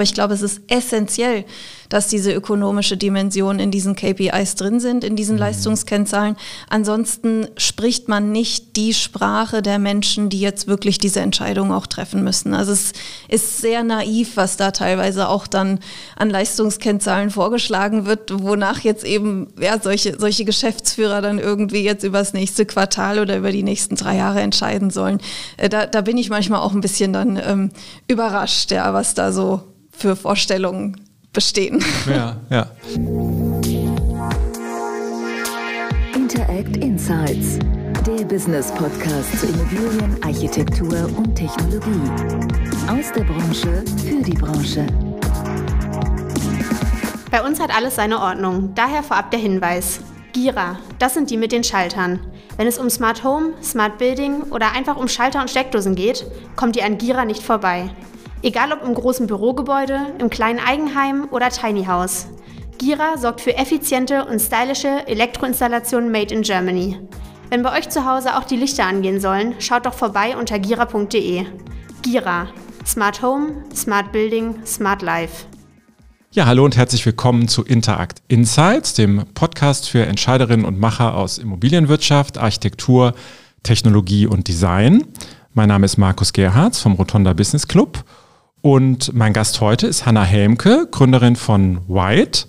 Ich glaube, es ist essentiell, dass diese ökonomische Dimension in diesen KPIs drin sind, in diesen mhm. Leistungskennzahlen. Ansonsten spricht man nicht die Sprache der Menschen, die jetzt wirklich diese Entscheidung auch treffen müssen. Also es ist sehr naiv, was da teilweise auch dann an Leistungskennzahlen vorgeschlagen wird, wonach jetzt eben ja, solche, solche Geschäftsführer dann irgendwie jetzt über das nächste Quartal oder über die nächsten drei Jahre entscheiden sollen. Äh, da, da bin ich manchmal auch ein bisschen dann ähm, überrascht, ja, was da so für Vorstellungen bestehen. Ja, ja. Interact Insights, der Business Podcast zu Immobilien, Architektur und Technologie. Aus der Branche für die Branche. Bei uns hat alles seine Ordnung, daher vorab der Hinweis. Gira, das sind die mit den Schaltern. Wenn es um Smart Home, Smart Building oder einfach um Schalter und Steckdosen geht, kommt ihr an Gira nicht vorbei. Egal ob im großen Bürogebäude, im kleinen Eigenheim oder Tiny House. Gira sorgt für effiziente und stylische Elektroinstallationen made in Germany. Wenn bei euch zu Hause auch die Lichter angehen sollen, schaut doch vorbei unter gira.de. Gira. Smart Home, Smart Building, Smart Life. Ja, hallo und herzlich willkommen zu Interact Insights, dem Podcast für Entscheiderinnen und Macher aus Immobilienwirtschaft, Architektur, Technologie und Design. Mein Name ist Markus Gerhards vom Rotonda Business Club und mein Gast heute ist Hanna Helmke, Gründerin von White.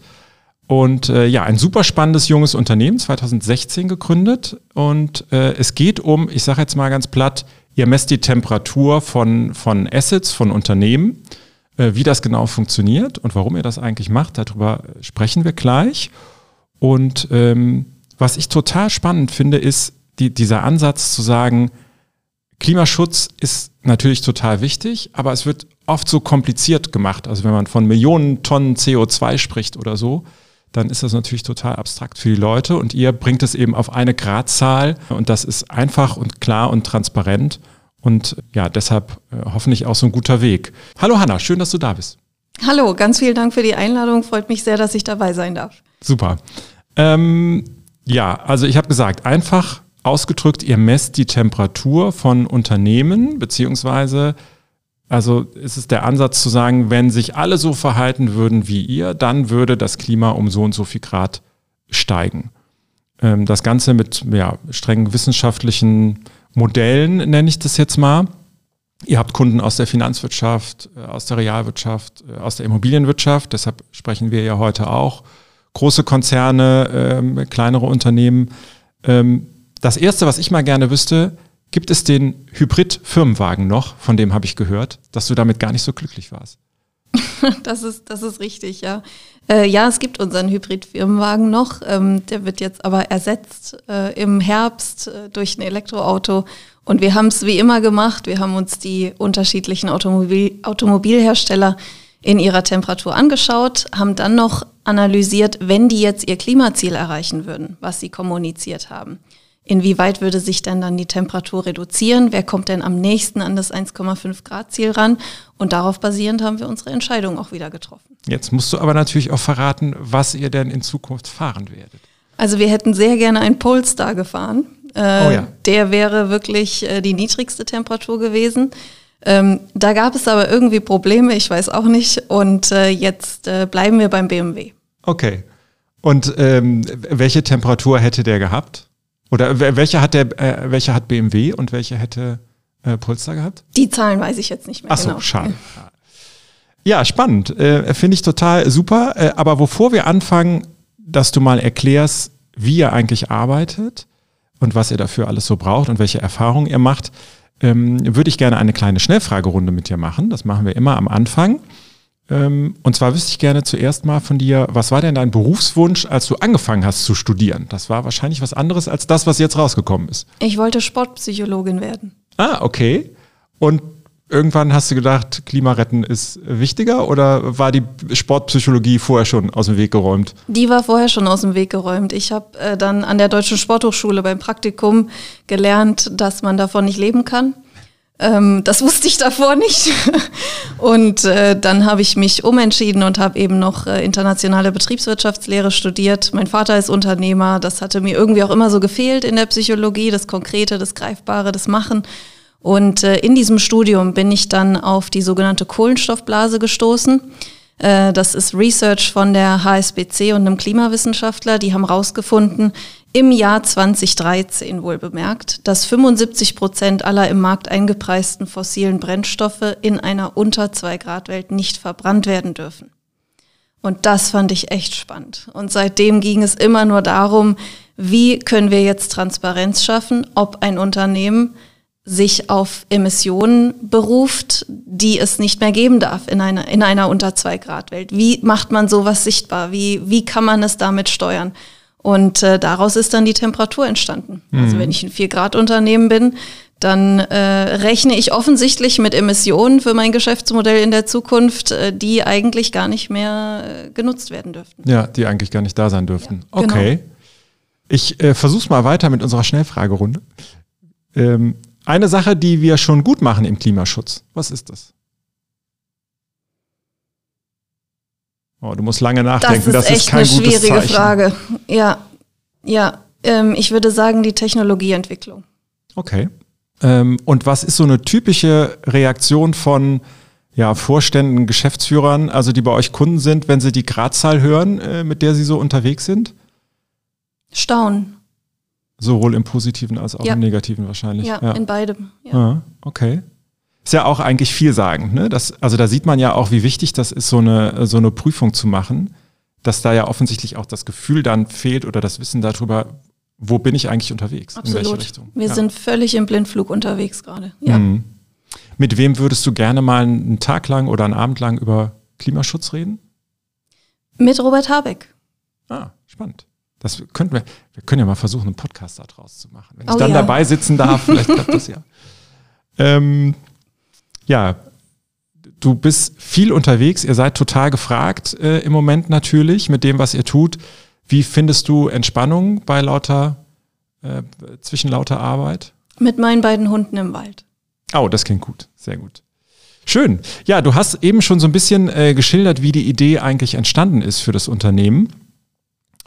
Und äh, ja, ein super spannendes junges Unternehmen, 2016 gegründet. Und äh, es geht um, ich sage jetzt mal ganz platt, ihr messt die Temperatur von, von Assets, von Unternehmen. Äh, wie das genau funktioniert und warum ihr das eigentlich macht, darüber sprechen wir gleich. Und ähm, was ich total spannend finde, ist die, dieser Ansatz zu sagen, Klimaschutz ist natürlich total wichtig, aber es wird oft so kompliziert gemacht. Also wenn man von Millionen Tonnen CO2 spricht oder so, dann ist das natürlich total abstrakt für die Leute und ihr bringt es eben auf eine Gradzahl und das ist einfach und klar und transparent und ja, deshalb äh, hoffentlich auch so ein guter Weg. Hallo Hanna, schön, dass du da bist. Hallo, ganz vielen Dank für die Einladung. Freut mich sehr, dass ich dabei sein darf. Super. Ähm, ja, also ich habe gesagt, einfach ausgedrückt, ihr messt die Temperatur von Unternehmen beziehungsweise also ist es der Ansatz zu sagen, wenn sich alle so verhalten würden wie ihr, dann würde das Klima um so und so viel Grad steigen. Ähm, das Ganze mit ja, strengen wissenschaftlichen Modellen, nenne ich das jetzt mal. Ihr habt Kunden aus der Finanzwirtschaft, äh, aus der Realwirtschaft, äh, aus der Immobilienwirtschaft, deshalb sprechen wir ja heute auch. Große Konzerne, ähm, kleinere Unternehmen. Ähm, das Erste, was ich mal gerne wüsste, Gibt es den Hybrid-Firmenwagen noch, von dem habe ich gehört, dass du damit gar nicht so glücklich warst? das, ist, das ist richtig, ja. Äh, ja, es gibt unseren Hybrid-Firmenwagen noch. Ähm, der wird jetzt aber ersetzt äh, im Herbst äh, durch ein Elektroauto. Und wir haben es wie immer gemacht. Wir haben uns die unterschiedlichen Automobil Automobilhersteller in ihrer Temperatur angeschaut, haben dann noch analysiert, wenn die jetzt ihr Klimaziel erreichen würden, was sie kommuniziert haben. Inwieweit würde sich denn dann die Temperatur reduzieren? Wer kommt denn am nächsten an das 1,5 Grad Ziel ran? Und darauf basierend haben wir unsere Entscheidung auch wieder getroffen. Jetzt musst du aber natürlich auch verraten, was ihr denn in Zukunft fahren werdet. Also wir hätten sehr gerne einen Polestar gefahren. Äh, oh ja. Der wäre wirklich äh, die niedrigste Temperatur gewesen. Ähm, da gab es aber irgendwie Probleme, ich weiß auch nicht. Und äh, jetzt äh, bleiben wir beim BMW. Okay. Und ähm, welche Temperatur hätte der gehabt? Oder welche hat der, äh, welche hat BMW und welche hätte äh, Polestar gehabt? Die Zahlen weiß ich jetzt nicht mehr. Ach so, genau. schade. Ja, spannend. Äh, Finde ich total super. Äh, aber bevor wir anfangen, dass du mal erklärst, wie ihr eigentlich arbeitet und was ihr dafür alles so braucht und welche Erfahrungen ihr macht, ähm, würde ich gerne eine kleine Schnellfragerunde mit dir machen. Das machen wir immer am Anfang. Ähm, und zwar wüsste ich gerne zuerst mal von dir, was war denn dein Berufswunsch, als du angefangen hast zu studieren? Das war wahrscheinlich was anderes als das, was jetzt rausgekommen ist. Ich wollte Sportpsychologin werden. Ah, okay. Und irgendwann hast du gedacht, Klimaretten ist wichtiger oder war die Sportpsychologie vorher schon aus dem Weg geräumt? Die war vorher schon aus dem Weg geräumt. Ich habe äh, dann an der Deutschen Sporthochschule beim Praktikum gelernt, dass man davon nicht leben kann ähm, das wusste ich davor nicht. Und äh, dann habe ich mich umentschieden und habe eben noch äh, internationale Betriebswirtschaftslehre studiert. Mein Vater ist Unternehmer. Das hatte mir irgendwie auch immer so gefehlt in der Psychologie, das Konkrete, das Greifbare, das Machen. Und äh, in diesem Studium bin ich dann auf die sogenannte Kohlenstoffblase gestoßen. Äh, das ist Research von der HSBC und einem Klimawissenschaftler. Die haben herausgefunden, im Jahr 2013 wohl bemerkt, dass 75 Prozent aller im Markt eingepreisten fossilen Brennstoffe in einer unter 2 Grad Welt nicht verbrannt werden dürfen. Und das fand ich echt spannend. Und seitdem ging es immer nur darum, wie können wir jetzt Transparenz schaffen, ob ein Unternehmen sich auf Emissionen beruft, die es nicht mehr geben darf in einer, in einer unter 2 Grad Welt. Wie macht man sowas sichtbar? Wie, wie kann man es damit steuern? Und äh, daraus ist dann die Temperatur entstanden. Also mhm. Also wenn ich ein 4-Grad-Unternehmen bin, dann äh, rechne ich offensichtlich mit Emissionen für mein Geschäftsmodell in der Zukunft, äh, die eigentlich gar nicht mehr äh, genutzt werden dürften. Ja, die eigentlich gar nicht da sein dürften. Ja, genau. okay. Ich äh, versuche mal weiter mit unserer Schnellfragerunde. Ähm, eine Sache, die wir schon gut machen im Klimaschutz, was ist das? Oh, du musst lange nachdenken. Das ist, das echt ist kein eine schwierige Zeichen. Frage. Ja, ja. Ähm, ich würde sagen die Technologieentwicklung. Okay. Ähm, und was ist so eine typische Reaktion von ja, Vorständen, Geschäftsführern, also die bei euch Kunden sind, wenn sie die Gradzahl hören, äh, mit der sie so unterwegs sind? Staunen. Sowohl im Positiven als auch ja. im Negativen wahrscheinlich. Ja, ja. in beidem. Ja. Okay. Ist ja auch eigentlich vielsagend. Ne? Das, also da sieht man ja auch, wie wichtig das ist, so eine, so eine Prüfung zu machen, dass da ja offensichtlich auch das Gefühl dann fehlt oder das Wissen darüber, wo bin ich eigentlich unterwegs? Absolut. In welche Richtung? Wir sind völlig im Blindflug unterwegs gerade. Ja. Mhm. Mit wem würdest du gerne mal einen Tag lang oder einen Abend lang über Klimaschutz reden? Mit Robert Habeck. Ah, spannend. Das könnten wir, wir können ja mal versuchen, einen Podcast daraus zu machen. Wenn ich oh, dann ja. dabei sitzen darf, vielleicht klappt das ja. Ähm, ja, du bist viel unterwegs, ihr seid total gefragt äh, im Moment natürlich mit dem, was ihr tut. Wie findest du Entspannung bei lauter, äh, zwischen lauter Arbeit? Mit meinen beiden Hunden im Wald. Oh, das klingt gut. Sehr gut. Schön. Ja, du hast eben schon so ein bisschen äh, geschildert, wie die Idee eigentlich entstanden ist für das Unternehmen.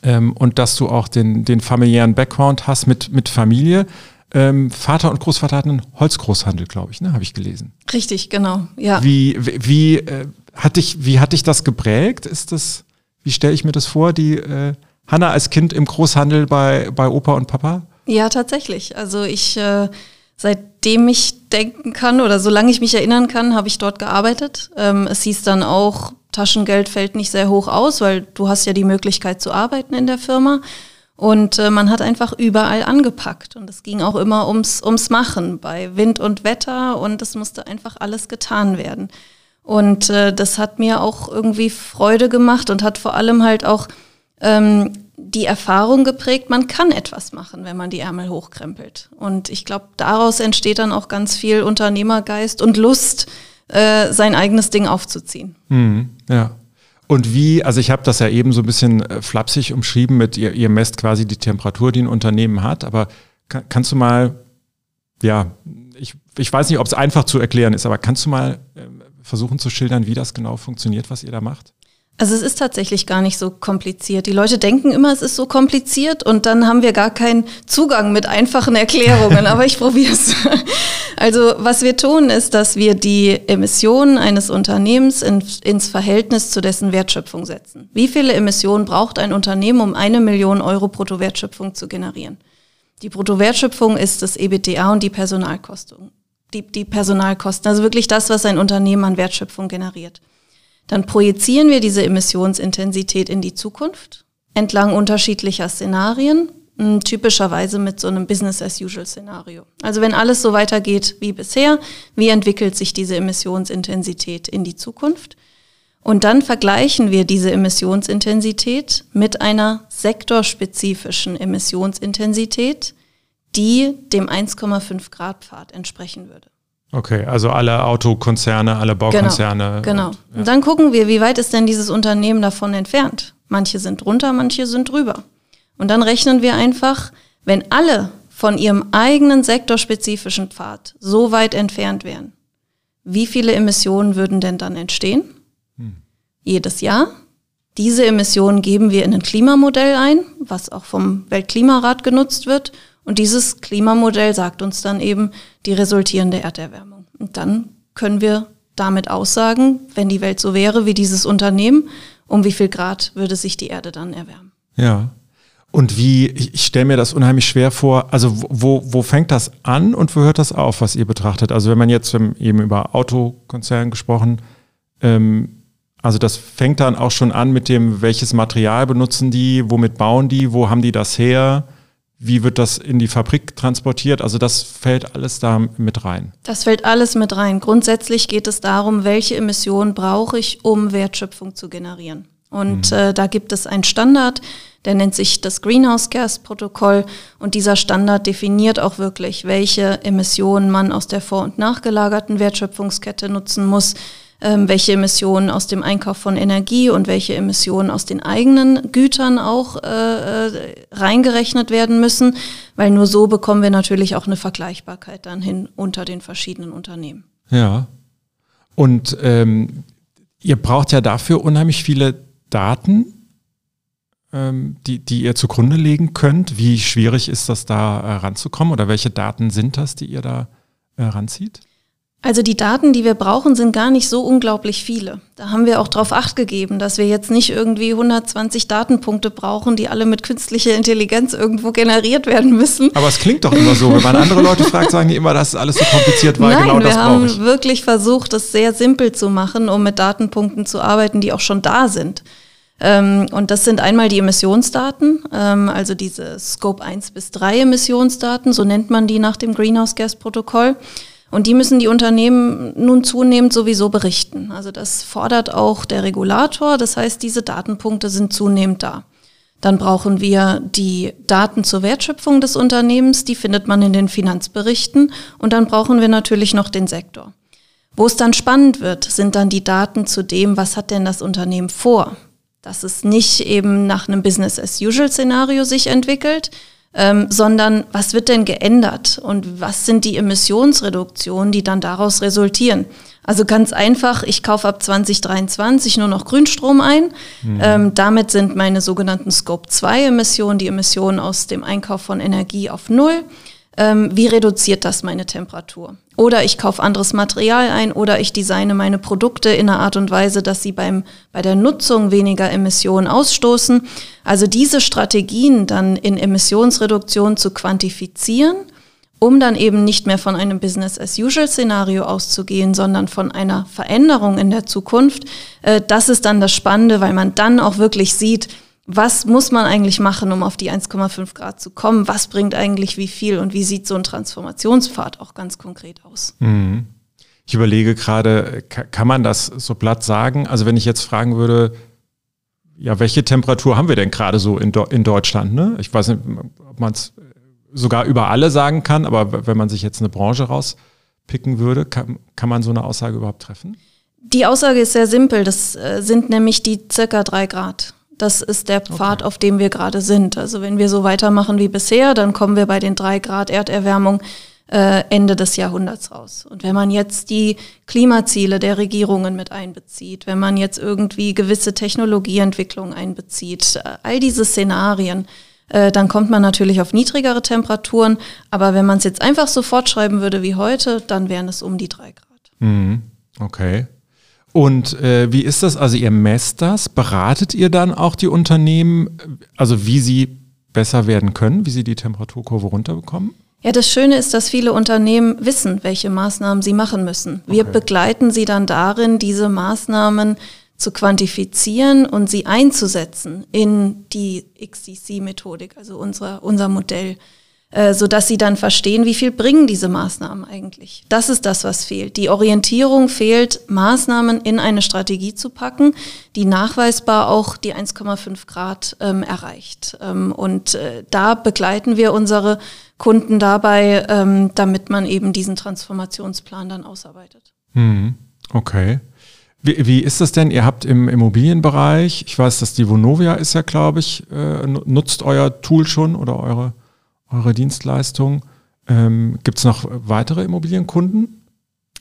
Ähm, und dass du auch den, den familiären Background hast mit, mit Familie. Ähm, Vater und Großvater hatten einen Holzgroßhandel, glaube ich, ne? Habe ich gelesen. Richtig, genau. Ja. Wie, wie, äh, hat dich, wie hat dich das geprägt? Ist das, wie stelle ich mir das vor, die äh, Hanna als Kind im Großhandel bei, bei Opa und Papa? Ja, tatsächlich. Also ich, äh, seitdem ich denken kann oder solange ich mich erinnern kann, habe ich dort gearbeitet. Ähm, es hieß dann auch, Taschengeld fällt nicht sehr hoch aus, weil du hast ja die Möglichkeit zu arbeiten in der Firma. Und äh, man hat einfach überall angepackt. Und es ging auch immer ums, ums Machen bei Wind und Wetter und es musste einfach alles getan werden. Und äh, das hat mir auch irgendwie Freude gemacht und hat vor allem halt auch ähm, die Erfahrung geprägt, man kann etwas machen, wenn man die Ärmel hochkrempelt. Und ich glaube, daraus entsteht dann auch ganz viel Unternehmergeist und Lust, äh, sein eigenes Ding aufzuziehen. Mhm, ja. Und wie, also ich habe das ja eben so ein bisschen äh, flapsig umschrieben mit, ihr, ihr messt quasi die Temperatur, die ein Unternehmen hat, aber kann, kannst du mal, ja, ich, ich weiß nicht, ob es einfach zu erklären ist, aber kannst du mal äh, versuchen zu schildern, wie das genau funktioniert, was ihr da macht? Also es ist tatsächlich gar nicht so kompliziert. Die Leute denken immer, es ist so kompliziert und dann haben wir gar keinen Zugang mit einfachen Erklärungen, aber ich probiere es. Also was wir tun, ist, dass wir die Emissionen eines Unternehmens in, ins Verhältnis zu dessen Wertschöpfung setzen. Wie viele Emissionen braucht ein Unternehmen, um eine Million Euro Bruttowertschöpfung zu generieren? Die Bruttowertschöpfung ist das EBTA und die Personalkosten. Die, die Personalkosten, also wirklich das, was ein Unternehmen an Wertschöpfung generiert. Dann projizieren wir diese Emissionsintensität in die Zukunft entlang unterschiedlicher Szenarien, typischerweise mit so einem Business-as-usual-Szenario. Also wenn alles so weitergeht wie bisher, wie entwickelt sich diese Emissionsintensität in die Zukunft? Und dann vergleichen wir diese Emissionsintensität mit einer sektorspezifischen Emissionsintensität, die dem 1,5 Grad Pfad entsprechen würde. Okay, also alle Autokonzerne, alle Baukonzerne. Genau. genau. Und, ja. und dann gucken wir, wie weit ist denn dieses Unternehmen davon entfernt? Manche sind drunter, manche sind drüber. Und dann rechnen wir einfach, wenn alle von ihrem eigenen sektorspezifischen Pfad so weit entfernt wären, wie viele Emissionen würden denn dann entstehen? Hm. Jedes Jahr. Diese Emissionen geben wir in ein Klimamodell ein, was auch vom Weltklimarat genutzt wird. Und dieses Klimamodell sagt uns dann eben die resultierende Erderwärmung. Und dann können wir damit aussagen, wenn die Welt so wäre wie dieses Unternehmen, um wie viel Grad würde sich die Erde dann erwärmen. Ja. Und wie, ich stelle mir das unheimlich schwer vor, also wo, wo fängt das an und wo hört das auf, was ihr betrachtet? Also wenn man jetzt eben über Autokonzern gesprochen, ähm, also das fängt dann auch schon an mit dem, welches Material benutzen die, womit bauen die, wo haben die das her? Wie wird das in die Fabrik transportiert? Also das fällt alles da mit rein. Das fällt alles mit rein. Grundsätzlich geht es darum, welche Emissionen brauche ich, um Wertschöpfung zu generieren. Und mhm. äh, da gibt es einen Standard, der nennt sich das Greenhouse Gas Protokoll. Und dieser Standard definiert auch wirklich, welche Emissionen man aus der vor- und nachgelagerten Wertschöpfungskette nutzen muss ähm, welche Emissionen aus dem Einkauf von Energie und welche Emissionen aus den eigenen Gütern auch äh, äh, reingerechnet werden müssen, weil nur so bekommen wir natürlich auch eine Vergleichbarkeit dann hin unter den verschiedenen Unternehmen. Ja. Und ähm, ihr braucht ja dafür unheimlich viele Daten, ähm, die, die ihr zugrunde legen könnt. Wie schwierig ist das da äh, ranzukommen oder welche Daten sind das, die ihr da äh, ranzieht? Also die Daten, die wir brauchen, sind gar nicht so unglaublich viele. Da haben wir auch darauf acht gegeben, dass wir jetzt nicht irgendwie 120 Datenpunkte brauchen, die alle mit künstlicher Intelligenz irgendwo generiert werden müssen. Aber es klingt doch immer so. Wenn man andere Leute fragt, sagen die immer, dass alles so kompliziert war. Nein, genau wir haben wirklich versucht, es sehr simpel zu machen, um mit Datenpunkten zu arbeiten, die auch schon da sind. Ähm, und das sind einmal die Emissionsdaten, ähm, also diese Scope 1 bis 3 Emissionsdaten, so nennt man die nach dem Greenhouse Gas Protokoll. Und die müssen die Unternehmen nun zunehmend sowieso berichten. Also das fordert auch der Regulator. Das heißt, diese Datenpunkte sind zunehmend da. Dann brauchen wir die Daten zur Wertschöpfung des Unternehmens. Die findet man in den Finanzberichten. Und dann brauchen wir natürlich noch den Sektor. Wo es dann spannend wird, sind dann die Daten zu dem, was hat denn das Unternehmen vor? Dass es nicht eben nach einem Business-as-usual-Szenario sich entwickelt, ähm, sondern was wird denn geändert und was sind die Emissionsreduktionen, die dann daraus resultieren. Also ganz einfach, ich kaufe ab 2023 nur noch Grünstrom ein. Mhm. Ähm, damit sind meine sogenannten Scope-2-Emissionen, die Emissionen aus dem Einkauf von Energie auf Null ähm, wie reduziert das meine Temperatur? Oder ich kaufe anderes Material ein oder ich designe meine Produkte in einer Art und Weise, dass sie beim, bei der Nutzung weniger Emissionen ausstoßen. Also diese Strategien dann in Emissionsreduktion zu quantifizieren, um dann eben nicht mehr von einem Business-as-usual-Szenario auszugehen, sondern von einer Veränderung in der Zukunft. Äh, das ist dann das Spannende, weil man dann auch wirklich sieht, was muss man eigentlich machen, um auf die 1,5 Grad zu kommen? Was bringt eigentlich wie viel und wie sieht so ein Transformationspfad auch ganz konkret aus? Mhm. Ich überlege gerade, kann man das so platt sagen? Also wenn ich jetzt fragen würde, ja, welche Temperatur haben wir denn gerade so in, in Deutschland? Ne? Ich weiß nicht, ob man es sogar über alle sagen kann, aber wenn man sich jetzt eine Branche rauspicken würde, kann, kann man so eine Aussage überhaupt treffen? Die Aussage ist sehr simpel. Das äh, sind nämlich die circa drei Grad. Das ist der Pfad, okay. auf dem wir gerade sind. Also wenn wir so weitermachen wie bisher, dann kommen wir bei den drei Grad Erderwärmung äh, Ende des Jahrhunderts raus. Und wenn man jetzt die Klimaziele der Regierungen mit einbezieht, wenn man jetzt irgendwie gewisse Technologieentwicklungen einbezieht, äh, all diese Szenarien, äh, dann kommt man natürlich auf niedrigere Temperaturen. Aber wenn man es jetzt einfach so fortschreiben würde wie heute, dann wären es um die drei Grad. Mhm. Okay. Und äh, wie ist das? Also ihr messt das, beratet ihr dann auch die Unternehmen, also wie sie besser werden können, wie sie die Temperaturkurve runterbekommen? Ja, das Schöne ist, dass viele Unternehmen wissen, welche Maßnahmen sie machen müssen. Wir okay. begleiten sie dann darin, diese Maßnahmen zu quantifizieren und sie einzusetzen in die XDC-Methodik, also unser, unser Modell. Äh, so dass sie dann verstehen, wie viel bringen diese Maßnahmen eigentlich. Das ist das, was fehlt. Die Orientierung fehlt, Maßnahmen in eine Strategie zu packen, die nachweisbar auch die 1,5 Grad ähm, erreicht. Ähm, und äh, da begleiten wir unsere Kunden dabei, ähm, damit man eben diesen Transformationsplan dann ausarbeitet. Hm, okay. Wie, wie ist das denn? Ihr habt im Immobilienbereich, ich weiß, dass die Vonovia ist ja, glaube ich, äh, nutzt euer Tool schon oder eure eure Dienstleistung. Ähm, Gibt es noch weitere Immobilienkunden?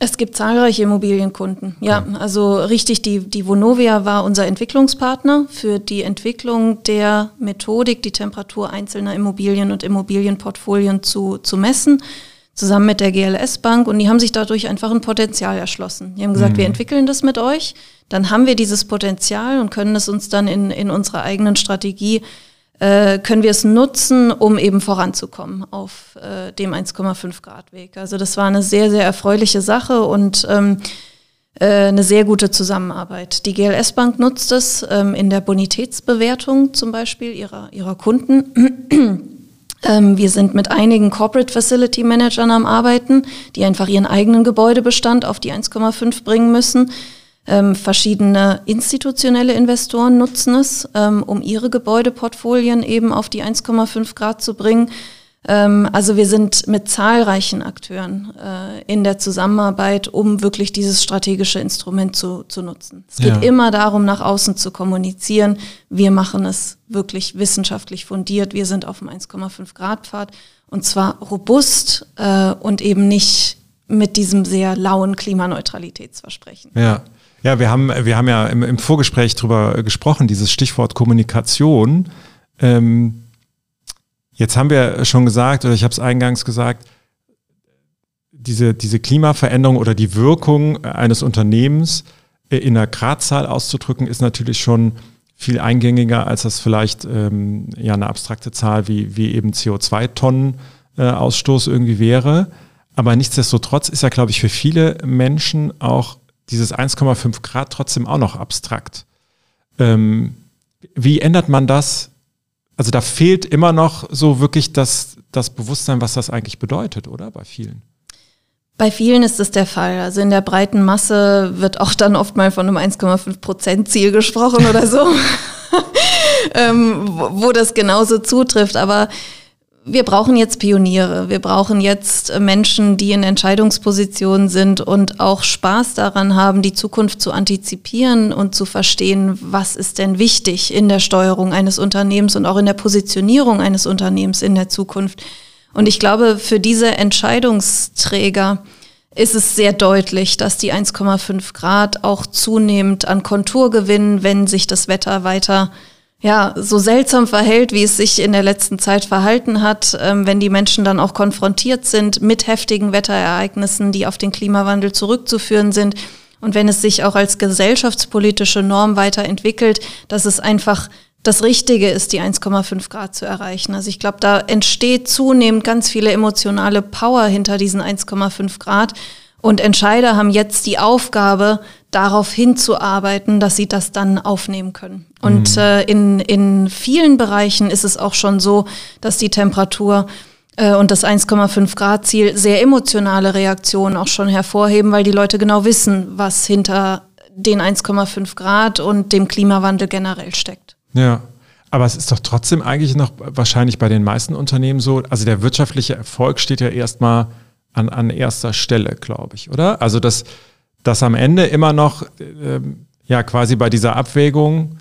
Es gibt zahlreiche Immobilienkunden. Ja, ja, also richtig, die, die Vonovia war unser Entwicklungspartner für die Entwicklung der Methodik, die Temperatur einzelner Immobilien und Immobilienportfolien zu, zu messen, zusammen mit der GLS Bank. Und die haben sich dadurch einfach ein Potenzial erschlossen. Die haben gesagt, mhm. wir entwickeln das mit euch. Dann haben wir dieses Potenzial und können es uns dann in, in unserer eigenen Strategie äh, können wir es nutzen, um eben voranzukommen auf äh, dem 1,5 Grad Weg. Also das war eine sehr, sehr erfreuliche Sache und ähm, äh, eine sehr gute Zusammenarbeit. Die GLS Bank nutzt es ähm, in der Bonitätsbewertung zum Beispiel ihrer, ihrer Kunden. Ähm, wir sind mit einigen Corporate Facility Managern am Arbeiten, die einfach ihren eigenen Gebäudebestand auf die 1,5 bringen müssen. Ähm, verschiedene institutionelle Investoren nutzen es, ähm, um ihre Gebäudeportfolien eben auf die 1,5 Grad zu bringen. Ähm, also wir sind mit zahlreichen Akteuren äh, in der Zusammenarbeit, um wirklich dieses strategische Instrument zu, zu nutzen. Es geht ja. immer darum, nach außen zu kommunizieren. Wir machen es wirklich wissenschaftlich fundiert. Wir sind auf dem 1,5 Grad Pfad und zwar robust äh, und eben nicht mit diesem sehr lauen Klimaneutralitätsversprechen. Ja. Ja, wir haben, wir haben ja im, im Vorgespräch drüber gesprochen, dieses Stichwort Kommunikation. Ähm, jetzt haben wir schon gesagt, oder ich habe es eingangs gesagt, diese, diese Klimaveränderung oder die Wirkung eines Unternehmens in einer Gradzahl auszudrücken, ist natürlich schon viel eingängiger, als das vielleicht ähm, ja eine abstrakte Zahl wie, wie eben CO2-Tonnen äh, irgendwie wäre. Aber nichtsdestotrotz ist ja, glaube ich, für viele Menschen auch dieses 1,5 Grad trotzdem auch noch abstrakt. Ähm, wie ändert man das? Also da fehlt immer noch so wirklich das, das Bewusstsein, was das eigentlich bedeutet, oder? Bei vielen. Bei vielen ist es der Fall. Also in der breiten Masse wird auch dann oft mal von einem 1,5 Prozent Ziel gesprochen oder so, ähm, wo, wo das genauso zutrifft. Aber wir brauchen jetzt Pioniere, wir brauchen jetzt äh, Menschen, die in Entscheidungspositionen sind und auch Spaß daran haben, die Zukunft zu antizipieren und zu verstehen, was ist denn wichtig in der Steuerung eines Unternehmens und auch in der Positionierung eines Unternehmens in der Zukunft. Und ich glaube, für diese Entscheidungsträger ist es sehr deutlich, dass die 1,5 Grad auch zunehmend an Kontur gewinnen, wenn sich das Wetter weiter ja, so seltsam verhält, wie es sich in der letzten Zeit verhalten hat, ähm, wenn die Menschen dann auch konfrontiert sind mit heftigen Wetterereignissen, die auf den Klimawandel zurückzuführen sind. Und wenn es sich auch als gesellschaftspolitische Norm weiterentwickelt, dass es einfach das Richtige ist, die 1,5 Grad zu erreichen. Also ich glaube, da entsteht zunehmend ganz viele emotionale Power hinter diesen 1,5 Grad. Und Entscheider haben jetzt die Aufgabe, darauf hinzuarbeiten, dass sie das dann aufnehmen können. Und mhm. äh, in, in vielen Bereichen ist es auch schon so, dass die Temperatur äh, und das 1,5 Grad Ziel sehr emotionale Reaktionen auch schon hervorheben, weil die Leute genau wissen, was hinter den 1,5 Grad und dem Klimawandel generell steckt. Ja. Aber es ist doch trotzdem eigentlich noch wahrscheinlich bei den meisten Unternehmen so, also der wirtschaftliche Erfolg steht ja erstmal an, an erster Stelle, glaube ich, oder? Also dass, dass am Ende immer noch, äh, ja, quasi bei dieser Abwägung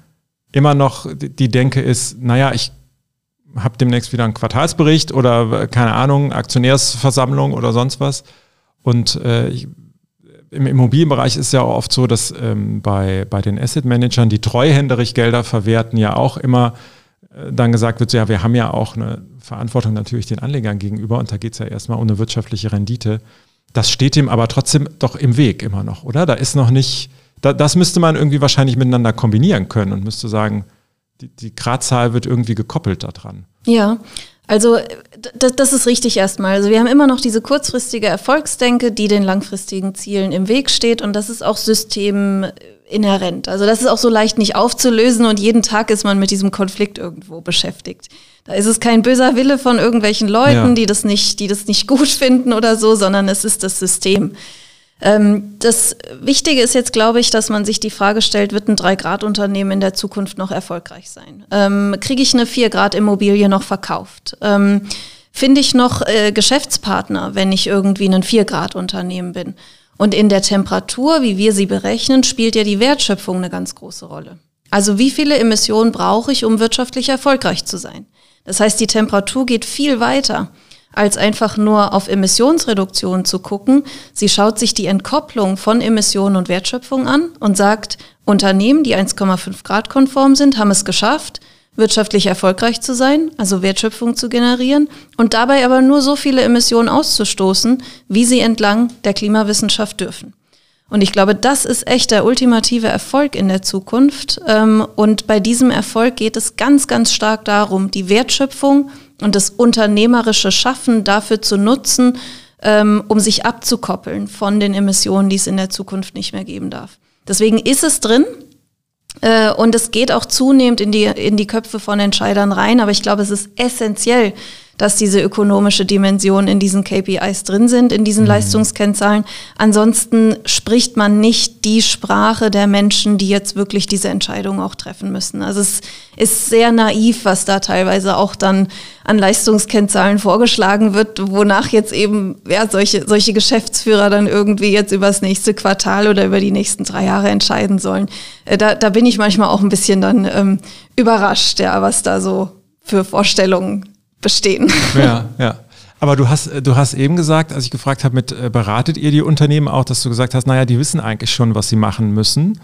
immer noch die Denke ist, naja, ich habe demnächst wieder einen Quartalsbericht oder keine Ahnung, Aktionärsversammlung oder sonst was. Und äh, ich, im Immobilienbereich ist ja auch oft so, dass ähm, bei, bei den Asset Managern, die treuhänderig Gelder verwerten, ja auch immer dann gesagt wird, ja, wir haben ja auch eine Verantwortung natürlich den Anlegern gegenüber und da geht es ja erstmal um eine wirtschaftliche Rendite. Das steht dem aber trotzdem doch im Weg immer noch, oder? Da ist noch nicht, da, das müsste man irgendwie wahrscheinlich miteinander kombinieren können und müsste sagen, die, die Gradzahl wird irgendwie gekoppelt daran. Ja, also das, ist richtig erstmal. Also wir haben immer noch diese kurzfristige Erfolgsdenke, die den langfristigen Zielen im Weg steht und das ist auch systeminhärent. Also das ist auch so leicht nicht aufzulösen und jeden Tag ist man mit diesem Konflikt irgendwo beschäftigt. Da ist es kein böser Wille von irgendwelchen Leuten, ja. die das nicht, die das nicht gut finden oder so, sondern es ist das System. Ähm, das Wichtige ist jetzt, glaube ich, dass man sich die Frage stellt, wird ein 3-Grad-Unternehmen in der Zukunft noch erfolgreich sein? Ähm, Kriege ich eine 4-Grad-Immobilie noch verkauft? Ähm, Finde ich noch äh, Geschäftspartner, wenn ich irgendwie ein 4-Grad-Unternehmen bin? Und in der Temperatur, wie wir sie berechnen, spielt ja die Wertschöpfung eine ganz große Rolle. Also wie viele Emissionen brauche ich, um wirtschaftlich erfolgreich zu sein? Das heißt, die Temperatur geht viel weiter als einfach nur auf Emissionsreduktion zu gucken. Sie schaut sich die Entkopplung von Emissionen und Wertschöpfung an und sagt, Unternehmen, die 1,5 Grad konform sind, haben es geschafft, wirtschaftlich erfolgreich zu sein, also Wertschöpfung zu generieren und dabei aber nur so viele Emissionen auszustoßen, wie sie entlang der Klimawissenschaft dürfen. Und ich glaube, das ist echt der ultimative Erfolg in der Zukunft. Ähm, und bei diesem Erfolg geht es ganz, ganz stark darum, die Wertschöpfung und das unternehmerische Schaffen dafür zu nutzen, ähm, um sich abzukoppeln von den Emissionen, die es in der Zukunft nicht mehr geben darf. Deswegen ist es drin. Äh, und es geht auch zunehmend in die, in die Köpfe von Entscheidern rein. Aber ich glaube, es ist essentiell, dass diese ökonomische Dimension in diesen KPIs drin sind, in diesen mhm. Leistungskennzahlen. Ansonsten spricht man nicht die Sprache der Menschen, die jetzt wirklich diese Entscheidung auch treffen müssen. Also es ist sehr naiv, was da teilweise auch dann an Leistungskennzahlen vorgeschlagen wird, wonach jetzt eben ja, solche, solche Geschäftsführer dann irgendwie jetzt über das nächste Quartal oder über die nächsten drei Jahre entscheiden sollen. Äh, da, da bin ich manchmal auch ein bisschen dann ähm, überrascht, ja, was da so für Vorstellungen bestehen. Ja, ja. Aber du hast, du hast eben gesagt, als ich gefragt habe, mit äh, beratet ihr die Unternehmen auch, dass du gesagt hast, naja, die wissen eigentlich schon, was sie machen müssen,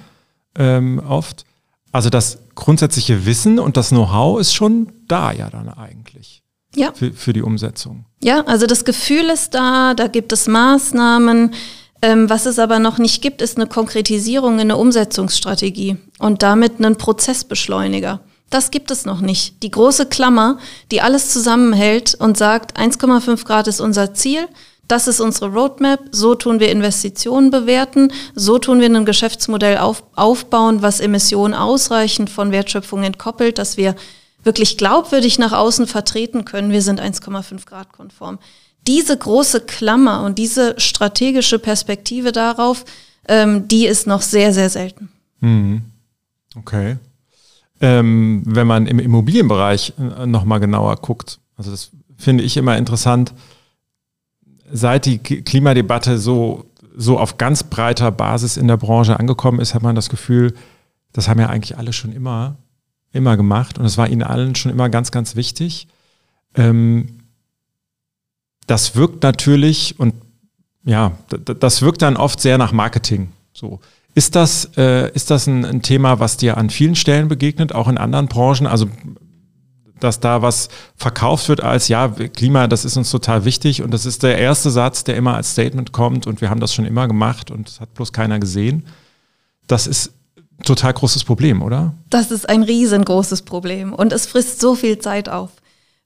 ähm, oft. Also das grundsätzliche Wissen und das Know-how ist schon da ja dann eigentlich. Ja. Für, für die Umsetzung. Ja, also das Gefühl ist da, da gibt es Maßnahmen. Ähm, was es aber noch nicht gibt, ist eine Konkretisierung in eine Umsetzungsstrategie und damit einen Prozessbeschleuniger. Das gibt es noch nicht. Die große Klammer, die alles zusammenhält und sagt, 1,5 Grad ist unser Ziel, das ist unsere Roadmap, so tun wir Investitionen bewerten, so tun wir ein Geschäftsmodell auf, aufbauen, was Emissionen ausreichend von Wertschöpfung entkoppelt, dass wir wirklich glaubwürdig nach außen vertreten können, wir sind 1,5 Grad konform. Diese große Klammer und diese strategische Perspektive darauf, ähm, die ist noch sehr, sehr selten. Mhm. Okay ähm, wenn man im Immobilienbereich äh, nochmal genauer guckt. Also das finde ich immer interessant. Seit die Klimadebatte so, so auf ganz breiter Basis in der Branche angekommen ist, hat man das Gefühl, das haben ja eigentlich alle schon immer, immer gemacht und es war ihnen allen schon immer ganz, ganz wichtig. Ähm, das wirkt natürlich und ja, das wirkt dann oft sehr nach Marketing. So. Ist das, äh, ist das ein, ein, Thema, was dir an vielen Stellen begegnet, auch in anderen Branchen? Also, dass da was verkauft wird als, ja, Klima, das ist uns total wichtig und das ist der erste Satz, der immer als Statement kommt und wir haben das schon immer gemacht und das hat bloß keiner gesehen. Das ist ein total großes Problem, oder? Das ist ein riesengroßes Problem und es frisst so viel Zeit auf.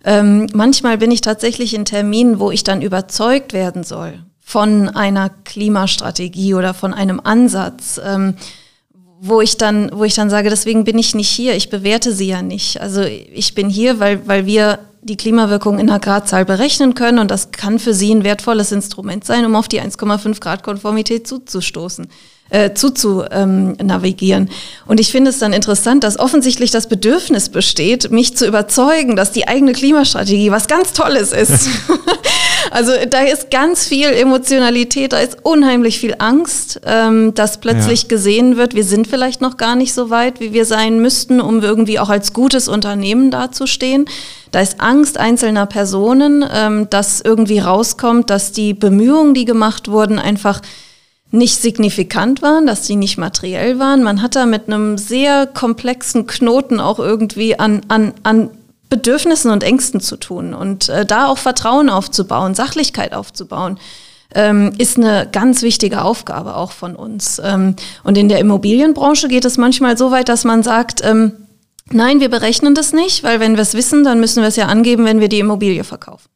Ähm, manchmal bin ich tatsächlich in Terminen, wo ich dann überzeugt werden soll von einer Klimastrategie oder von einem Ansatz, ähm, wo ich dann, wo ich dann sage, deswegen bin ich nicht hier, ich bewerte sie ja nicht. Also ich bin hier, weil, weil wir die Klimawirkung in einer Gradzahl berechnen können und das kann für sie ein wertvolles Instrument sein, um auf die 1,5 Grad Konformität zuzustoßen äh, zuzunavigieren. Ähm, und ich finde es dann interessant, dass offensichtlich das Bedürfnis besteht, mich zu überzeugen, dass die eigene Klimastrategie was ganz Tolles ist. also da ist ganz viel Emotionalität, da ist unheimlich viel Angst, ähm, dass plötzlich ja. gesehen wird, wir sind vielleicht noch gar nicht so weit, wie wir sein müssten, um irgendwie auch als gutes Unternehmen dazustehen. Da ist Angst einzelner Personen, ähm, dass irgendwie rauskommt, dass die Bemühungen, die gemacht wurden, einfach nicht signifikant waren, dass sie nicht materiell waren. Man hat da mit einem sehr komplexen Knoten auch irgendwie an, an, an Bedürfnissen und Ängsten zu tun. Und äh, da auch Vertrauen aufzubauen, Sachlichkeit aufzubauen, ähm, ist eine ganz wichtige Aufgabe auch von uns. Ähm, und in der Immobilienbranche geht es manchmal so weit, dass man sagt, ähm, nein, wir berechnen das nicht, weil wenn wir es wissen, dann müssen wir es ja angeben, wenn wir die Immobilie verkaufen.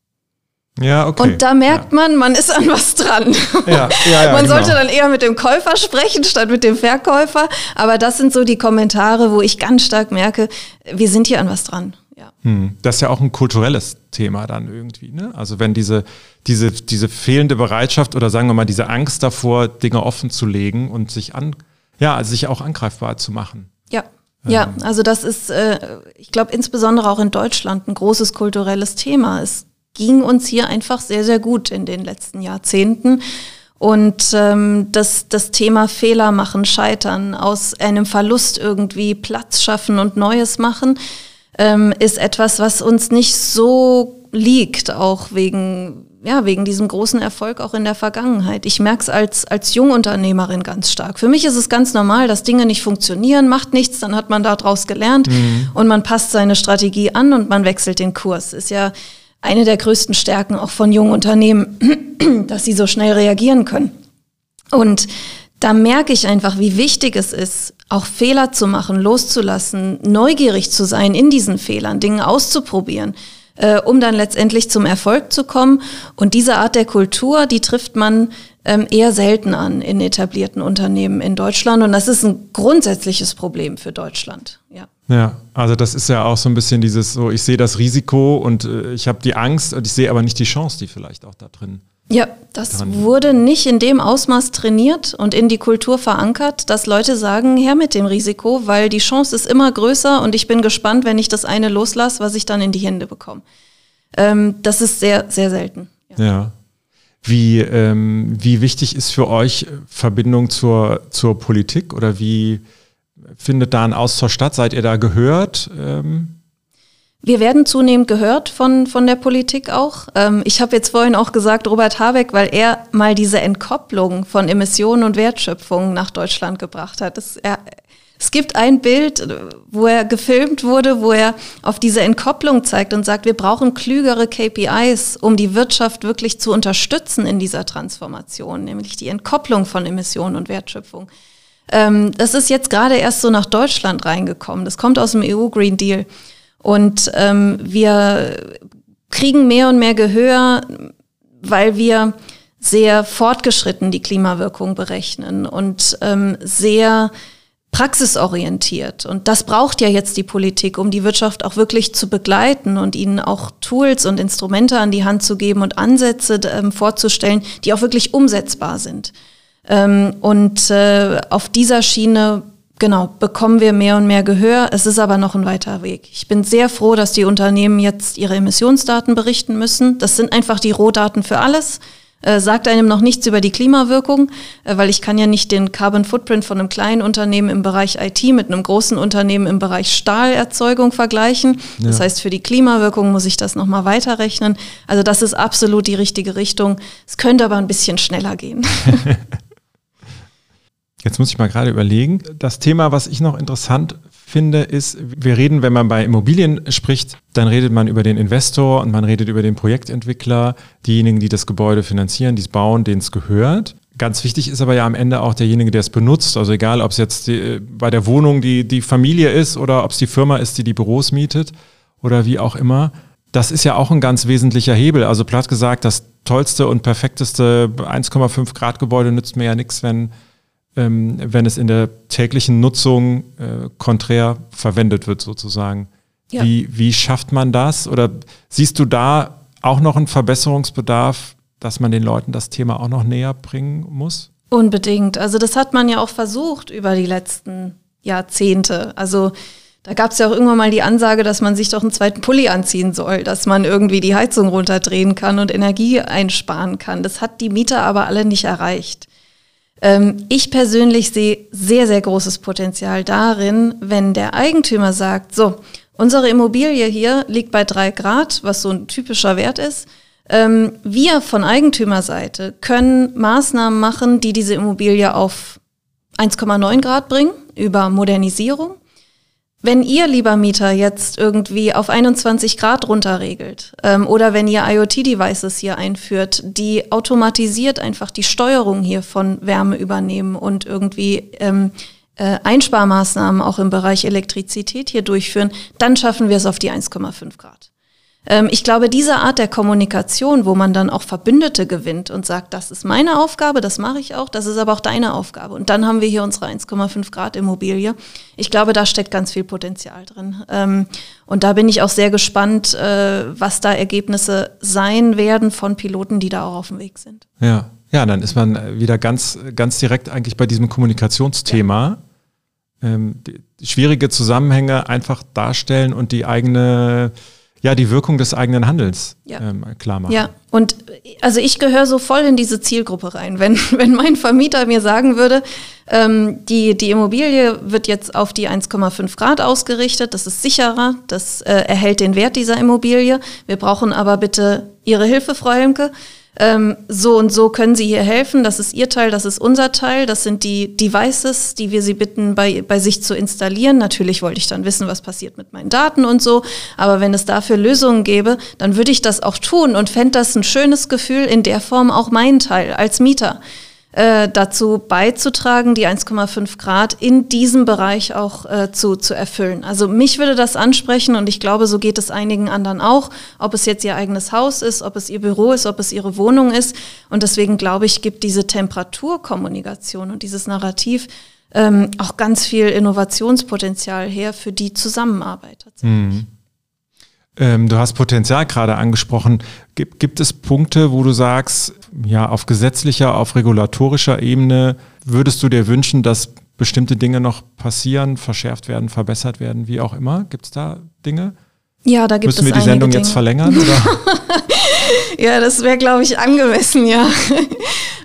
Ja, okay. Und da merkt ja. man, man ist an was dran. Ja, ja, ja, man genau. sollte dann eher mit dem Käufer sprechen statt mit dem Verkäufer. Aber das sind so die Kommentare, wo ich ganz stark merke, wir sind hier an was dran. Ja. Hm. Das ist ja auch ein kulturelles Thema dann irgendwie. Ne? Also wenn diese, diese, diese fehlende Bereitschaft oder sagen wir mal diese Angst davor, Dinge offen zu legen und sich an, ja, also sich auch angreifbar zu machen. Ja. Ja, ähm. also das ist, äh, ich glaube, insbesondere auch in Deutschland ein großes kulturelles Thema. Es ging uns hier einfach sehr, sehr gut in den letzten Jahrzehnten. Und ähm, das, das Thema Fehler machen, scheitern, aus einem Verlust irgendwie Platz schaffen und Neues machen, ähm, ist etwas, was uns nicht so liegt, auch wegen, ja, wegen diesem großen Erfolg auch in der Vergangenheit. Ich merke es als, als Jungunternehmerin ganz stark. Für mich ist es ganz normal, dass Dinge nicht funktionieren, macht nichts, dann hat man daraus gelernt mhm. und man passt seine Strategie an und man wechselt den Kurs. Ist ja eine der größten Stärken auch von jungen Unternehmen, dass sie so schnell reagieren können. Und da merke ich einfach, wie wichtig es ist, auch Fehler zu machen, loszulassen, neugierig zu sein in diesen Fehlern, Dinge auszuprobieren, äh, um dann letztendlich zum Erfolg zu kommen. Und diese Art der Kultur, die trifft man ähm, eher selten an in etablierten Unternehmen in Deutschland. Und das ist ein grundsätzliches Problem für Deutschland. Ja. Ja, also das ist ja auch so ein bisschen dieses so, ich sehe das Risiko und äh, ich habe die Angst und ich sehe aber nicht die Chance, die vielleicht auch da drin ja, das dran. wurde nicht in dem Ausmaß trainiert und in die Kultur verankert, dass Leute sagen, her mit dem Risiko, weil die Chance ist immer größer und ich bin gespannt, wenn ich das eine loslasse, was ich dann in die Hände bekomme. Ähm, das ist sehr, sehr selten. Ja. ja. Wie, ähm, wie wichtig ist für euch Verbindung zur, zur Politik oder wie findet da ein Austausch statt? Seid ihr da gehört? Ähm wir werden zunehmend gehört von, von der Politik auch. Ähm, ich habe jetzt vorhin auch gesagt, Robert Habeck, weil er mal diese Entkopplung von Emissionen und Wertschöpfung nach Deutschland gebracht hat. Das, er, es gibt ein Bild, wo er gefilmt wurde, wo er auf diese Entkopplung zeigt und sagt, wir brauchen klügere KPIs, um die Wirtschaft wirklich zu unterstützen in dieser Transformation, nämlich die Entkopplung von Emissionen und Wertschöpfung. Ähm, das ist jetzt gerade erst so nach Deutschland reingekommen. Das kommt aus dem EU Green Deal. Und ähm, wir kriegen mehr und mehr Gehör, weil wir sehr fortgeschritten die Klimawirkung berechnen und ähm, sehr praxisorientiert. Und das braucht ja jetzt die Politik, um die Wirtschaft auch wirklich zu begleiten und ihnen auch Tools und Instrumente an die Hand zu geben und Ansätze ähm, vorzustellen, die auch wirklich umsetzbar sind. Ähm, und äh, auf dieser Schiene genau, bekommen wir mehr und mehr Gehör. Es ist aber noch ein weiter Weg. Ich bin sehr froh, dass die Unternehmen jetzt ihre Emissionsdaten berichten müssen. Das sind einfach die Rohdaten für alles. Äh, sagt einem noch nichts über die Klimawirkung, äh, weil ich kann ja nicht den Carbon Footprint von einem kleinen Unternehmen im Bereich IT mit einem großen Unternehmen im Bereich Stahlerzeugung vergleichen. Ja. Das heißt, für die Klimawirkung muss ich das nochmal weiterrechnen. Also das ist absolut die richtige Richtung. Es könnte aber ein bisschen schneller gehen. Jetzt muss ich mal gerade überlegen. Das Thema, was ich noch interessant finde, ist, wir reden, wenn man bei Immobilien spricht, dann redet man über den Investor und man redet über den Projektentwickler, diejenigen, die das Gebäude finanzieren, die es bauen, denen es gehört. Ganz wichtig ist aber ja am Ende auch derjenige, der es benutzt. Also egal, ob es jetzt die, bei der Wohnung die, die Familie ist oder ob es die Firma ist, die die Büros mietet oder wie auch immer. Das ist ja auch ein ganz wesentlicher Hebel. Also platt gesagt, das tollste und perfekteste 1,5 Grad Gebäude nützt mir ja nichts, wenn ähm, wenn es in der täglichen Nutzung äh, konträr verwendet wird, sozusagen. Ja. Wie, wie schafft man das? Oder siehst du da auch noch einen Verbesserungsbedarf, dass man den Leuten das Thema auch noch näher bringen muss? Unbedingt. Also das hat man ja auch versucht über die letzten Jahrzehnte. Also da gab es ja auch irgendwann mal die Ansage, dass man sich doch einen zweiten Pulli anziehen soll, dass man irgendwie die Heizung runterdrehen kann und Energie einsparen kann. Das hat die Mieter aber alle nicht erreicht. Ähm, ich persönlich sehe sehr, sehr großes Potenzial darin, wenn der Eigentümer sagt, so, unsere Immobilie hier liegt bei drei Grad, was so ein typischer Wert ist. Ähm, wir von Eigentümerseite können Maßnahmen machen, die diese Immobilie auf 1,9 Grad bringen über Modernisierung. Wenn ihr, lieber Mieter, jetzt irgendwie auf 21 Grad runterregelt ähm, oder wenn ihr IoT-Devices hier einführt, die automatisiert einfach die Steuerung hier von Wärme übernehmen und irgendwie ähm, äh, Einsparmaßnahmen auch im Bereich Elektrizität hier durchführen, dann schaffen wir es auf die 1,5 Grad. Ähm, ich glaube, diese Art der Kommunikation, wo man dann auch Verbündete gewinnt und sagt, das ist meine Aufgabe, das mache ich auch, das ist aber auch deine Aufgabe. Und dann haben wir hier unsere 1,5 Grad Immobilie. Ich glaube, da steckt ganz viel Potenzial drin. Ähm, und da bin ich auch sehr gespannt, äh, was da Ergebnisse sein werden von Piloten, die da auch auf dem Weg sind. Ja, ja, dann ist man wieder ganz, ganz direkt eigentlich bei diesem Kommunikationsthema. Ja. Ähm, schwierige Zusammenhänge einfach darstellen und die eigene ja die Wirkung des eigenen Handels Ja. ähm, klar machen. Ja, und also ich gehöre so voll in diese Zielgruppe rein. Wenn, wenn mein Vermieter mir sagen würde, ähm, die, die Immobilie wird jetzt auf die 1,5 Grad ausgerichtet, das ist sicherer, das äh, erhält den Wert dieser Immobilie. Wir brauchen aber bitte Ihre Hilfe, Frau Helmke. Ähm, so und so können Sie hier helfen, das ist Ihr Teil, das ist unser Teil, das sind die Devices, die wir Sie bitten, bei, bei sich zu installieren. Natürlich wollte ich dann wissen, was passiert mit meinen Daten und so, aber wenn es dafür Lösungen gäbe, dann würde ich das auch tun. Und fände das ein schönes Gefühl, in der Form auch meinen Teil als Mieter äh, dazu beizutragen, die 1,5 Grad in diesem Bereich auch äh, zu, zu erfüllen. Also mich würde das ansprechen und ich glaube, so geht es einigen anderen auch, ob es jetzt ihr eigenes Haus ist, ob es ihr Büro ist, ob es ihre Wohnung ist. Und deswegen glaube ich, gibt diese Temperaturkommunikation und dieses Narrativ ähm, auch ganz viel Innovationspotenzial her für die Zusammenarbeit tatsächlich. Ähm, du hast Potenzial gerade angesprochen. Gibt, gibt es Punkte, wo du sagst, ja, auf gesetzlicher, auf regulatorischer Ebene würdest du dir wünschen, dass bestimmte Dinge noch passieren, verschärft werden, verbessert werden, wie auch immer? Gibt es da Dinge? Ja, da gibt Müssen es wir die Sendung Dinge. jetzt verlängern? Ja, das wäre, glaube ich, angemessen, ja.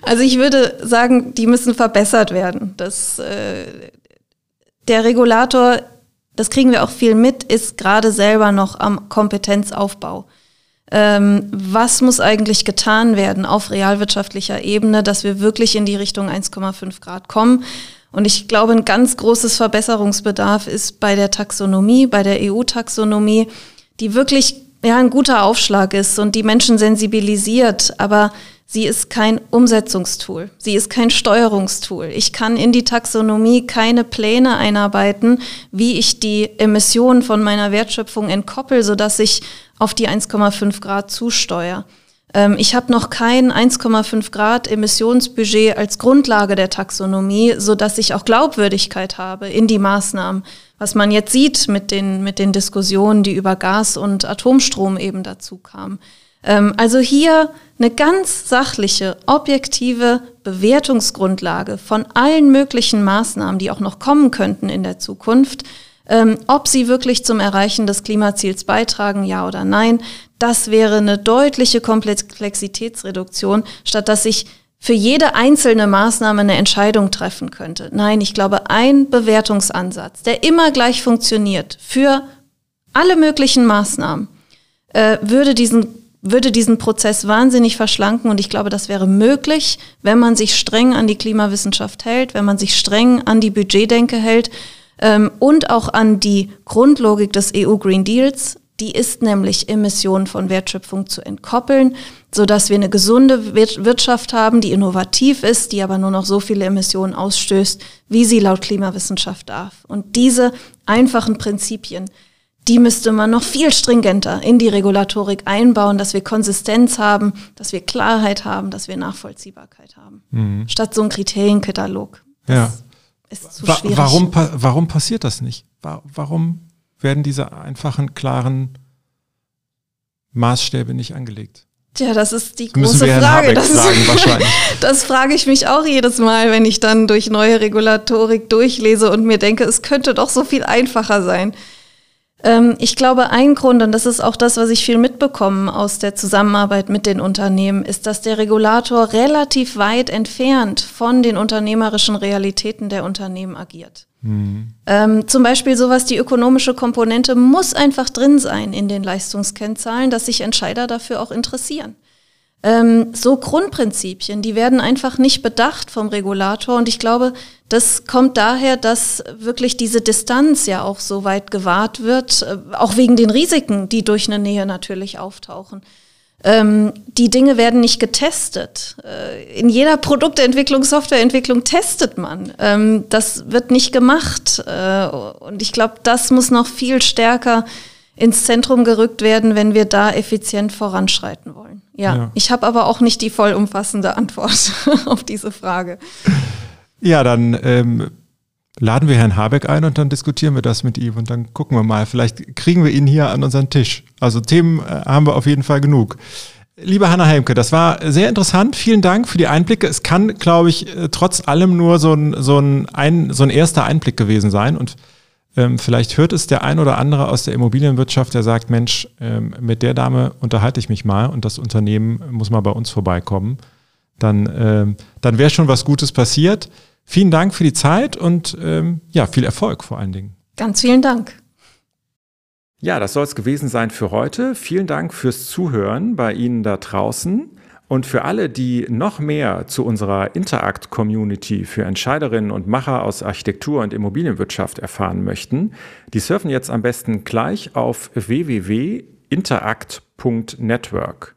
Also ich würde sagen, die müssen verbessert werden. Das, äh, der Regulator, das kriegen wir auch viel mit, ist gerade selber noch am Kompetenzaufbau. Ähm, was muss eigentlich getan werden auf realwirtschaftlicher Ebene, dass wir wirklich in die Richtung 1,5 Grad kommen? Und ich glaube, ein ganz großes Verbesserungsbedarf ist bei der Taxonomie, bei der EU-Taxonomie, die wirklich ja, ein guter Aufschlag ist und die Menschen sensibilisiert, aber sie ist kein Umsetzungstool, sie ist kein Steuerungstool. Ich kann in die Taxonomie keine Pläne einarbeiten, wie ich die Emissionen von meiner Wertschöpfung entkoppel, sodass ich auf die 1,5 Grad zusteuere. Ähm, ich habe noch kein 1,5 Grad Emissionsbudget als Grundlage der Taxonomie, sodass ich auch Glaubwürdigkeit habe in die Maßnahmen. Was man jetzt sieht mit den, mit den Diskussionen, die über Gas und Atomstrom eben dazu kamen. Ähm, also hier eine ganz sachliche, objektive Bewertungsgrundlage von allen möglichen Maßnahmen, die auch noch kommen könnten in der Zukunft, ähm, ob sie wirklich zum Erreichen des Klimaziels beitragen, ja oder nein. Das wäre eine deutliche Komplexitätsreduktion, statt dass ich für jede einzelne Maßnahme eine Entscheidung treffen könnte. Nein, ich glaube, ein Bewertungsansatz, der immer gleich funktioniert für alle möglichen Maßnahmen, äh, würde diesen würde diesen Prozess wahnsinnig verschlanken und ich glaube, das wäre möglich, wenn man sich streng an die Klimawissenschaft hält, wenn man sich streng an die Budgetdenke hält ähm, und auch an die Grundlogik des EU Green Deals. Die ist nämlich Emissionen von Wertschöpfung zu entkoppeln, sodass wir eine gesunde Wir- Wirtschaft haben, die innovativ ist, die aber nur noch so viele Emissionen ausstößt, wie sie laut Klimawissenschaft darf. Und diese einfachen Prinzipien, die müsste man noch viel stringenter in die Regulatorik einbauen, dass wir Konsistenz haben, dass wir Klarheit haben, dass wir Nachvollziehbarkeit haben. Statt so ein Kriterienkatalog. Mhm. Ja. Ist zu Wa schwierig. warum, warum passiert das nicht? Wa warum werden diese einfachen, klaren Maßstäbe nicht angelegt? Tja, das ist die Müssen große Frage. Das, wahrscheinlich. das frage ich mich auch jedes Mal, wenn ich dann durch neue Regulatorik durchlese und mir denke, es könnte doch so viel einfacher sein. Ähm, ich glaube, ein Grund, und das ist auch das, was ich viel mitbekomme aus der Zusammenarbeit mit den Unternehmen, ist, dass der Regulator relativ weit entfernt von den unternehmerischen Realitäten der Unternehmen agiert. Ähm, zum Beispiel sowas, die ökonomische Komponente muss einfach drin sein in den Leistungskennzahlen, dass sich Entscheider dafür auch interessieren. Ähm, so Grundprinzipien, die werden einfach nicht bedacht vom Regulator und ich glaube, das kommt daher, dass wirklich diese Distanz ja auch so weit gewahrt wird, äh, auch wegen den Risiken, die durch eine Nähe natürlich auftauchen. Ähm, die Dinge werden nicht getestet. Äh, in jeder Produktentwicklung, Softwareentwicklung testet man. Ähm, das wird nicht gemacht. Äh, und ich glaube, das muss noch viel stärker ins Zentrum gerückt werden, wenn wir da effizient voranschreiten wollen. Ja, Ja. ich habe aber auch nicht die vollumfassende Antwort auf diese Frage. Ja, dann ähm, laden wir Herrn Habeck ein und dann diskutieren wir das mit ihm und dann gucken wir mal. Vielleicht kriegen wir ihn hier an unseren Tisch. Also Themen äh, haben wir auf jeden Fall genug. Liebe Hanna Helmke, das war sehr interessant. Vielen Dank für die Einblicke. Es kann, glaube ich, äh, trotz allem nur so ein, so ein, ein, so ein erster Einblick gewesen sein. Und Ähm, vielleicht hört es der ein oder andere aus der Immobilienwirtschaft, der sagt, Mensch, ähm, mit der Dame unterhalte ich mich mal und das Unternehmen muss mal bei uns vorbeikommen. Dann, ähm, dann wäre schon was Gutes passiert. Vielen Dank für die Zeit und ähm, ja, viel Erfolg vor allen Dingen. Ganz vielen Dank. Ja, das soll es gewesen sein für heute. Vielen Dank fürs Zuhören bei Ihnen da draußen. Und für alle, die noch mehr zu unserer Interact-Community für Entscheiderinnen und Macher aus Architektur und Immobilienwirtschaft erfahren möchten, die surfen jetzt am besten gleich auf www.interact.network.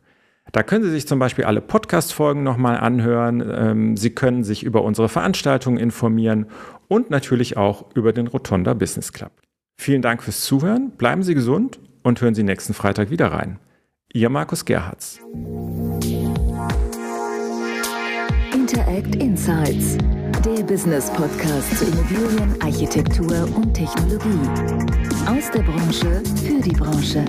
Da können Sie sich zum Beispiel alle Podcast-Folgen nochmal anhören. Ähm, Sie können sich über unsere Veranstaltungen informieren und natürlich auch über den Rotonda Business Club. Vielen Dank fürs Zuhören, bleiben Sie gesund und hören Sie nächsten Freitag wieder rein. Ihr Markus Gerhards. Interact Insights, der Business Podcast zu Immobilien, Architektur und Technologie. Aus der Branche für die Branche.